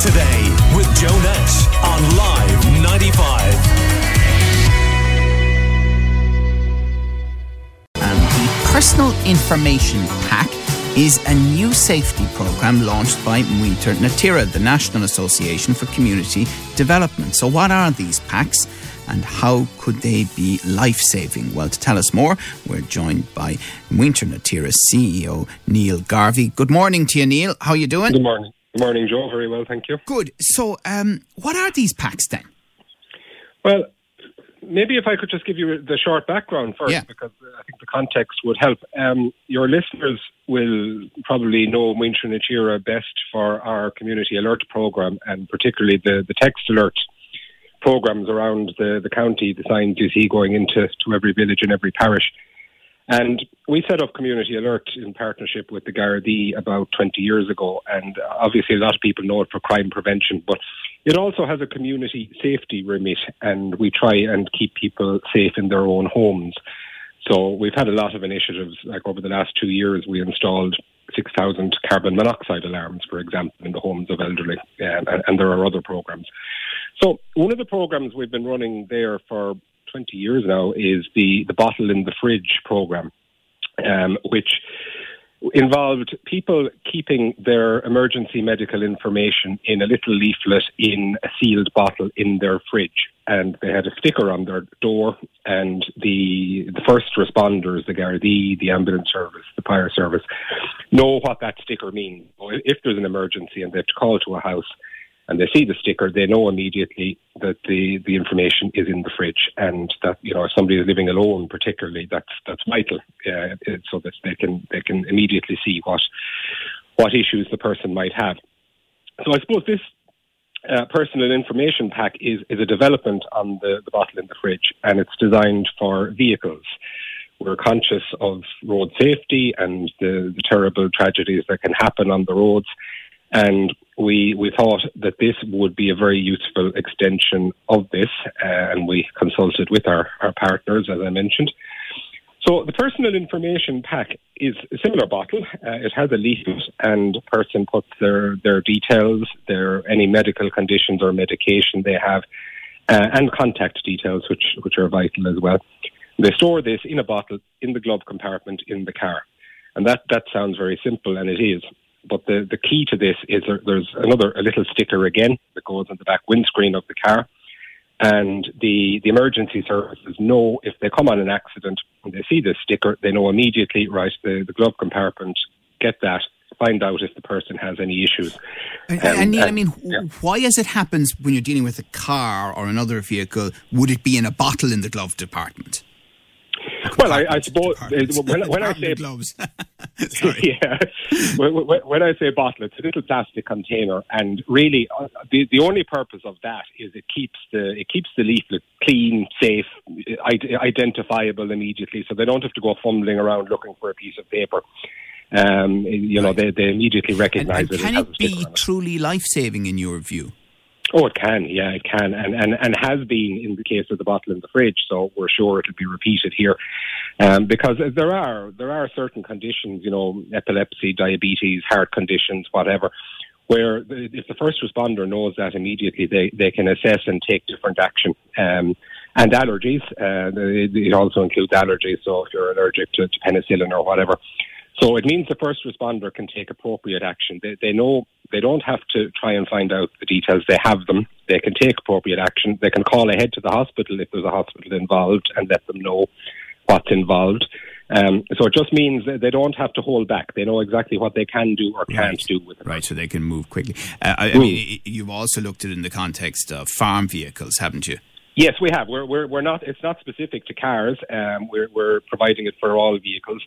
today with Joe Nash on Live 95. And the Personal Information Pack is a new safety program launched by Muintir na Tíre, the National Association for Community Development. So, what are these packs? and how could they be life saving? Well, to tell us more, we're joined by Muintir na Tíre CEO Neil Garvey. Good morning to you, Neil. How are you doing? Good morning. Good morning, Joe. Very well, thank you. Good. So, um, what are these packs then? Well, maybe if I could just give you the short background first, Yeah. because I think the context would help. Um, your listeners will probably know Muintir na Tíre best for our community alert program, and particularly the, the text alert programs around the, the county, the signs you see going into to every village and every parish. And we set up Community Alert in partnership with the Gardaí about 20 years ago. And obviously, a lot of people know it for crime prevention, but it also has a community safety remit. And we try and keep people safe in their own homes. So we've had a lot of initiatives. Like over the last two years, we installed 6,000 carbon monoxide alarms, for example, in the homes of elderly. Um, and, and there are other programs. So one of the programs we've been running there for 20 years now is the, the bottle in the fridge program, um, which involved people keeping their emergency medical information in a little leaflet in a sealed bottle in their fridge. And they had a sticker on their door, and the the first responders, the Gardaí, the ambulance service, the fire service, know what that sticker means. If there's an emergency and they have to call to a house, and they see the sticker, they know immediately that the, the information is in the fridge, and that you know if somebody is living alone, particularly, that's that's vital, uh, so that they can they can immediately see what what issues the person might have. So I suppose this uh, personal information pack is is a development on the, the bottle in the fridge, and it's designed for vehicles. We're conscious of road safety and the, the terrible tragedies that can happen on the roads. And we, we thought that this would be a very useful extension of this, uh, and we consulted with our, our partners, as I mentioned. So the personal information pack is a similar bottle. Uh, it has a leaflet, and a person puts their, their details, their any medical conditions or medication they have, uh, and contact details, which which are vital as well. They store this in a bottle in the glove compartment in the car, and that that sounds very simple, and it is. But the, the key to this is there, there's another a little sticker again that goes on the back windscreen of the car, and the the emergency services know if they come on an accident and they see this sticker, they know immediately. Right, the, the glove compartment, get that, find out if the person has any issues. And, Um, and Neil, I mean, yeah. why, as it happens when you're dealing with a car or another vehicle, would it be in a bottle in the glove department? Well, I, I suppose when, when I say gloves. Yeah. When, I say bottle, it's a little plastic container, and really, uh, the the only purpose of that is it keeps the it keeps the leaflet clean, safe, identifiable immediately, so they don't have to go fumbling around looking for a piece of paper. Um, you know, they, they immediately recognise it. can has it be it. truly life saving in your view? Oh, it can. Yeah, it can, and and and has been in the case of the bottle in the fridge. So we're sure it'll be repeated here, um, because there are there are certain conditions, you know, epilepsy, diabetes, heart conditions, whatever, where if the first responder knows that immediately, they they can assess and take different action. Um, and allergies, uh, it, it also includes allergies. So if you're allergic to, to penicillin or whatever, so it means the first responder can take appropriate action. They, they know they don't have to try and find out the details. They have them. They can take appropriate action. They can call ahead to the hospital if there's a hospital involved and let them know what's involved. Um, so it just means that they don't have to hold back. They know exactly what they can do or can't Right. do with it. Right, so they can move quickly. Uh, I, I Hmm. mean, you've also looked at it in the context of farm vehicles, haven't you? Yes, we have. We're, we're, we're not. It's not specific to cars. Um, we're, we're providing it for all vehicles.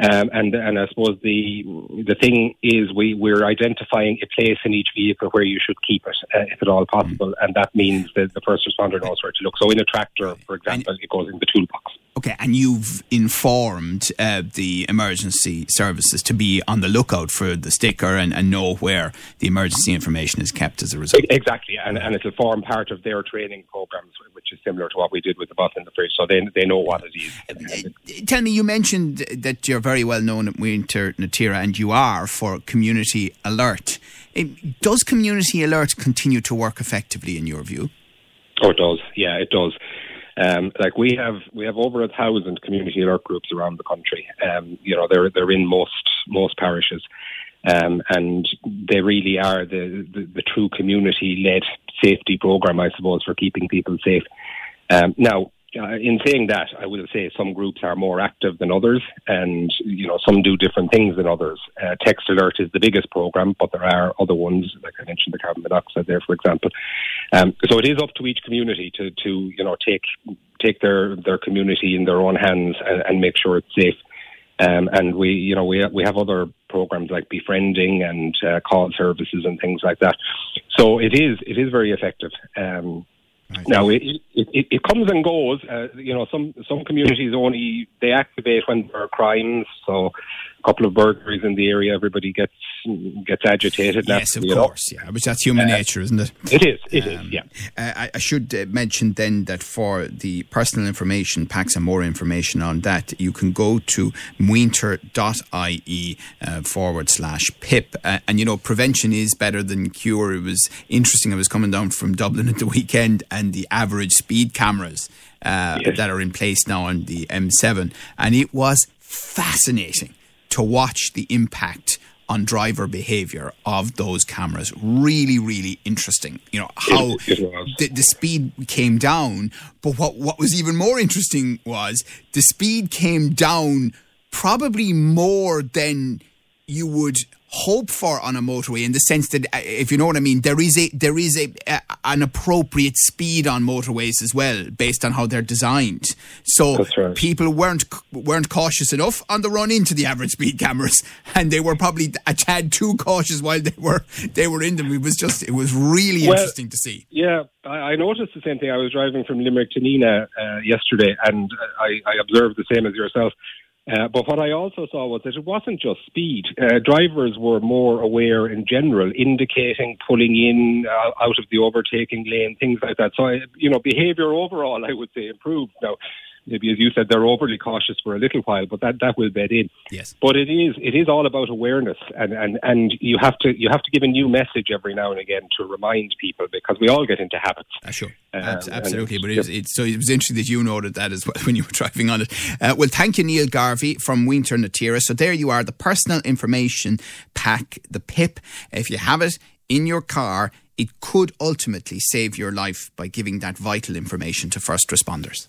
Um, and and I suppose the the thing is we we're identifying a place in each vehicle where you should keep it, uh, if at all possible, and that means that the first responder knows where to look. So in a tractor, for example, it goes in the toolbox. Okay, and you've informed uh, the emergency services to be on the lookout for the sticker and, and know where the emergency information is kept as a result. Exactly, and and it'll form part of their training programs, which is similar to what we did with the bus in the fridge. So they they know what it is. Uh, Tell me, you mentioned that you're very well known at Muintir na Tíre and you are for community alert. Does Community Alert continue to work effectively in your view? Oh, it does. Yeah, it does. Um, like we have, we have over a thousand community alert groups around the country. Um, you know, they're they're in most most parishes, um, and they really are the, the, the true community led safety program, I suppose, for keeping people safe. Um, now, uh, in saying that, I will say some groups are more active than others, and you know some do different things than others. Uh, Text Alert is the biggest program, but there are other ones, like I mentioned, the carbon monoxide there, for example. Um, so it is up to each community to, to you know take take their, their community in their own hands and, and make sure it's safe. Um, and we, you know, we we have other programs like befriending and uh, call services and things like that. So it is it is very effective. Um, now it, it, it, comes and goes. Uh, you know, some some communities only they activate when there are crimes. So couple of burglaries in the area, everybody gets gets agitated. Yes, of course. Know. Yeah, but that's human uh, nature, isn't it? It is. It um, is. Yeah. Uh, I, I, should uh, mention then that for the personal information packs and more information on that, you can go to muintir.ie uh, forward slash pip. Uh, and you know, prevention is better than cure. It was interesting. I was coming down from Dublin at the weekend, and the average speed cameras. Uh, yes. That are in place now on the M7, and it was fascinating to watch the impact on driver behavior of those cameras. Really, really interesting. You know how the, the, speed came down, but what what was even more interesting was the speed came down probably more than you would hope for on a motorway in the sense that uh, if you know what I mean there is a there is a, a, an appropriate speed on motorways as well based on how they're designed. So right. people weren't weren't cautious enough on the run into the average speed cameras and they were probably a tad too cautious while they were they were in them. It was just it was really well, interesting to see. yeah I, noticed the same thing. I was driving from Limerick to Nenagh uh, yesterday and I, I observed the same as yourself uh, but what I also saw was that it wasn't just speed. Uh, drivers were more aware in general, indicating pulling in uh, out of the overtaking lane, things like that. So, I, you know, behaviour overall, I would say, improved. Now, maybe as you said, they're overly cautious for a little while, but that, that will bed in. Yes. But it is it is all about awareness, and, and, and you have to you have to give a new message every now and again to remind people because we all get into habits. Uh, sure, um, absolutely. But it was, it, so it was interesting that you noted that as well when you were driving on it. Uh, well, thank you, Neil Garvey from Muintir na Tíre. So there you are, the personal information pack, the PIP. If you have it in your car. It could ultimately save your life by giving that vital information to first responders.